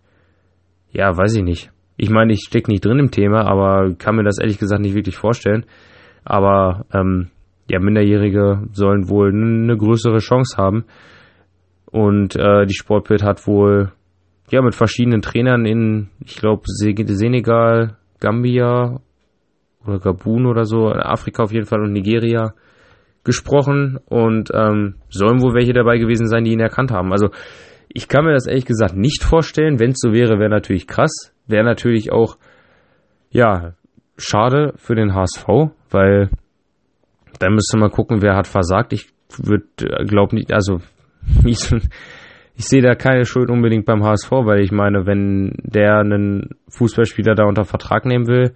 ja, weiß ich nicht. Ich meine, ich stecke nicht drin im Thema, aber kann mir das ehrlich gesagt nicht wirklich vorstellen. Aber ähm, ja, Minderjährige sollen wohl eine größere Chance haben. Und äh, die Sportbild hat wohl ja mit verschiedenen Trainern in, ich glaube, Senegal, Gambia oder Gabun oder so, Afrika auf jeden Fall und Nigeria gesprochen und ähm, sollen wohl welche dabei gewesen sein, die ihn erkannt haben. Also ich kann mir das ehrlich gesagt nicht vorstellen. Wenn es so wäre, wäre natürlich krass. Wäre natürlich auch, ja, schade für den HSV, weil da müsste man gucken, wer hat versagt. Ich würde, äh, glaube nicht, also ich sehe da keine Schuld unbedingt beim HSV, weil ich meine, wenn der einen Fußballspieler da unter Vertrag nehmen will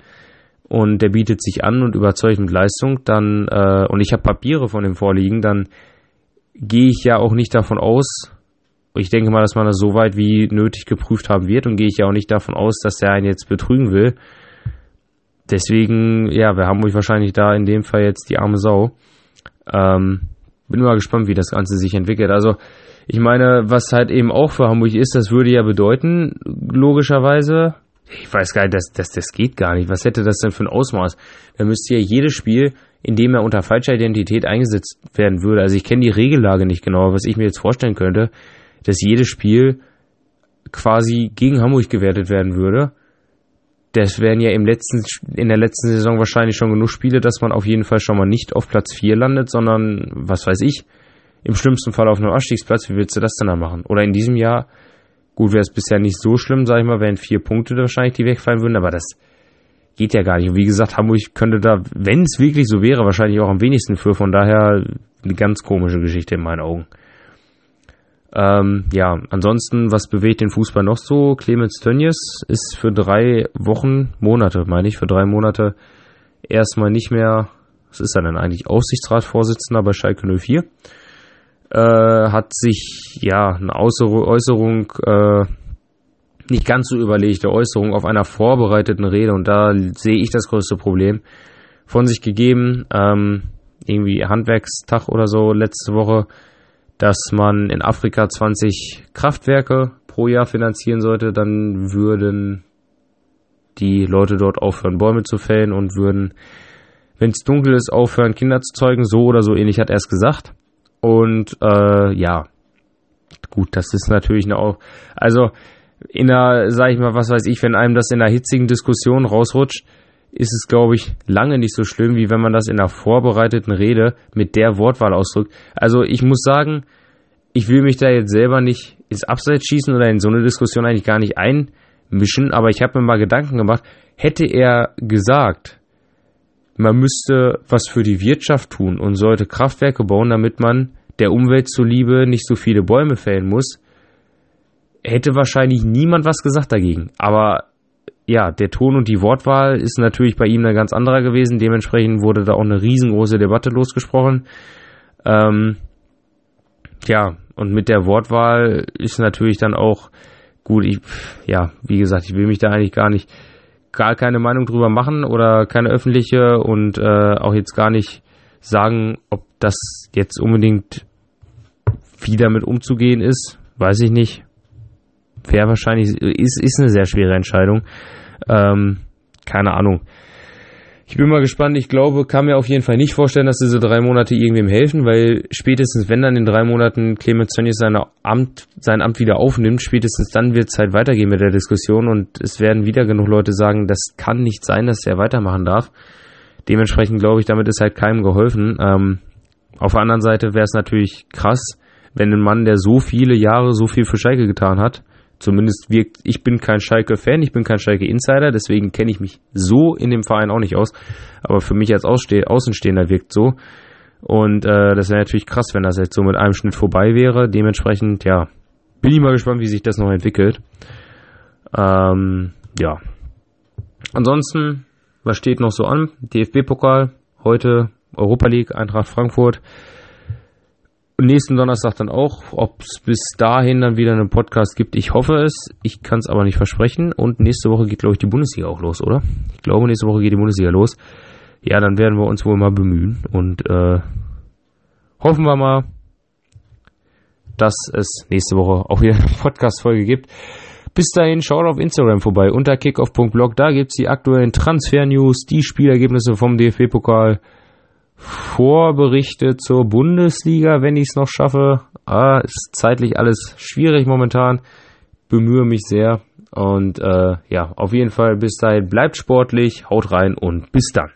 und der bietet sich an und überzeugt mit Leistung, dann äh, und ich habe Papiere von dem vorliegen, dann gehe ich ja auch nicht davon aus, ich denke mal, dass man das so weit wie nötig geprüft haben wird und gehe ich ja auch nicht davon aus, dass der einen jetzt betrügen will. Deswegen, ja, wir haben euch wahrscheinlich da in dem Fall jetzt die arme Sau. Ähm, bin mal gespannt, wie das Ganze sich entwickelt. Also, ich meine, was halt eben auch für Hamburg ist, das würde ja bedeuten, logischerweise, ich weiß gar nicht, das, das, das geht gar nicht. Was hätte das denn für ein Ausmaß? Da müsste ja jedes Spiel, in dem er unter falscher Identität eingesetzt werden würde, also ich kenne die Regellage nicht genau, was ich mir jetzt vorstellen könnte, dass jedes Spiel quasi gegen Hamburg gewertet werden würde. Das wären ja im letzten, in der letzten Saison wahrscheinlich schon genug Spiele, dass man auf jeden Fall schon mal nicht auf Platz 4 landet, sondern, was weiß ich, im schlimmsten Fall auf einem Abstiegsplatz. Wie willst du das denn da machen? Oder in diesem Jahr, gut, wäre es bisher nicht so schlimm, sag ich mal, wären vier Punkte wahrscheinlich, die wegfallen würden, aber das geht ja gar nicht. Und wie gesagt, Hamburg könnte da, wenn es wirklich so wäre, wahrscheinlich auch am wenigsten für. Von daher eine ganz komische Geschichte in meinen Augen. Ähm, ja, ansonsten, was bewegt den Fußball noch so? Clemens Tönnies ist für drei Wochen, Monate, meine ich, für drei Monate erstmal nicht mehr, was ist er denn eigentlich, Aussichtsratsvorsitzender bei Schalke 04. Äh, hat sich, ja, eine Äußerung, äh, nicht ganz so überlegte Äußerung auf einer vorbereiteten Rede und da sehe ich das größte Problem von sich gegeben. Ähm, irgendwie Handwerkstag oder so letzte Woche dass man in Afrika 20 Kraftwerke pro Jahr finanzieren sollte, dann würden die Leute dort aufhören, Bäume zu fällen und würden, wenn es dunkel ist, aufhören, Kinder zu zeugen. So oder so ähnlich hat er es gesagt. Und äh, ja, gut, das ist natürlich eine, also in einer, sag ich mal, was weiß ich, wenn einem das in einer hitzigen Diskussion rausrutscht, ist es, glaube ich, lange nicht so schlimm, wie wenn man das in einer vorbereiteten Rede mit der Wortwahl ausdrückt. Also ich muss sagen, ich will mich da jetzt selber nicht ins Abseits schießen oder in so eine Diskussion eigentlich gar nicht einmischen, aber ich habe mir mal Gedanken gemacht, hätte er gesagt, man müsste was für die Wirtschaft tun und sollte Kraftwerke bauen, damit man der Umwelt zuliebe nicht so viele Bäume fällen muss, hätte wahrscheinlich niemand was gesagt dagegen. Aber ja, der Ton und die Wortwahl ist natürlich bei ihm ein ganz anderer gewesen. Dementsprechend wurde da auch eine riesengroße Debatte losgesprochen. Ähm, ja, und mit der Wortwahl ist natürlich dann auch gut. Ich, ja, wie gesagt, ich will mich da eigentlich gar nicht, gar keine Meinung drüber machen oder keine öffentliche und äh, auch jetzt gar nicht sagen, ob das jetzt unbedingt wie damit umzugehen ist. Weiß ich nicht wäre wahrscheinlich, ist, ist eine sehr schwere Entscheidung. Ähm, keine Ahnung. Ich bin mal gespannt. Ich glaube, kann mir auf jeden Fall nicht vorstellen, dass diese drei Monate irgendwem helfen, weil spätestens, wenn dann in drei Monaten Clemens Tönnies seine Amt, sein Amt wieder aufnimmt, spätestens dann wird es halt weitergehen mit der Diskussion und es werden wieder genug Leute sagen, das kann nicht sein, dass er weitermachen darf. Dementsprechend glaube ich, damit ist halt keinem geholfen. Ähm, auf der anderen Seite wäre es natürlich krass, wenn ein Mann, der so viele Jahre so viel für Schalke getan hat, Zumindest wirkt, ich bin kein Schalke-Fan, ich bin kein Schalke-Insider, deswegen kenne ich mich so in dem Verein auch nicht aus. Aber für mich als Ausste Außenstehender wirkt so. Und äh, das wäre natürlich krass, wenn das jetzt so mit einem Schnitt vorbei wäre. Dementsprechend, ja, bin ich mal gespannt, wie sich das noch entwickelt. Ähm, ja. Ansonsten, was steht noch so an? DFB-Pokal, heute Europa League, Eintracht Frankfurt nächsten Donnerstag dann auch. Ob es bis dahin dann wieder einen Podcast gibt, ich hoffe es. Ich kann es aber nicht versprechen. Und nächste Woche geht, glaube ich, die Bundesliga auch los, oder? Ich glaube, nächste Woche geht die Bundesliga los. Ja, dann werden wir uns wohl mal bemühen und äh, hoffen wir mal, dass es nächste Woche auch wieder eine Podcast-Folge gibt. Bis dahin, schaut auf Instagram vorbei unter kickoff.blog. Da gibt es die aktuellen Transfer-News, die Spielergebnisse vom DFB-Pokal. Vorberichte zur Bundesliga, wenn ich es noch schaffe. Ah, ist zeitlich alles schwierig momentan. Bemühe mich sehr. Und äh, ja, auf jeden Fall bis dahin bleibt sportlich, haut rein und bis dann.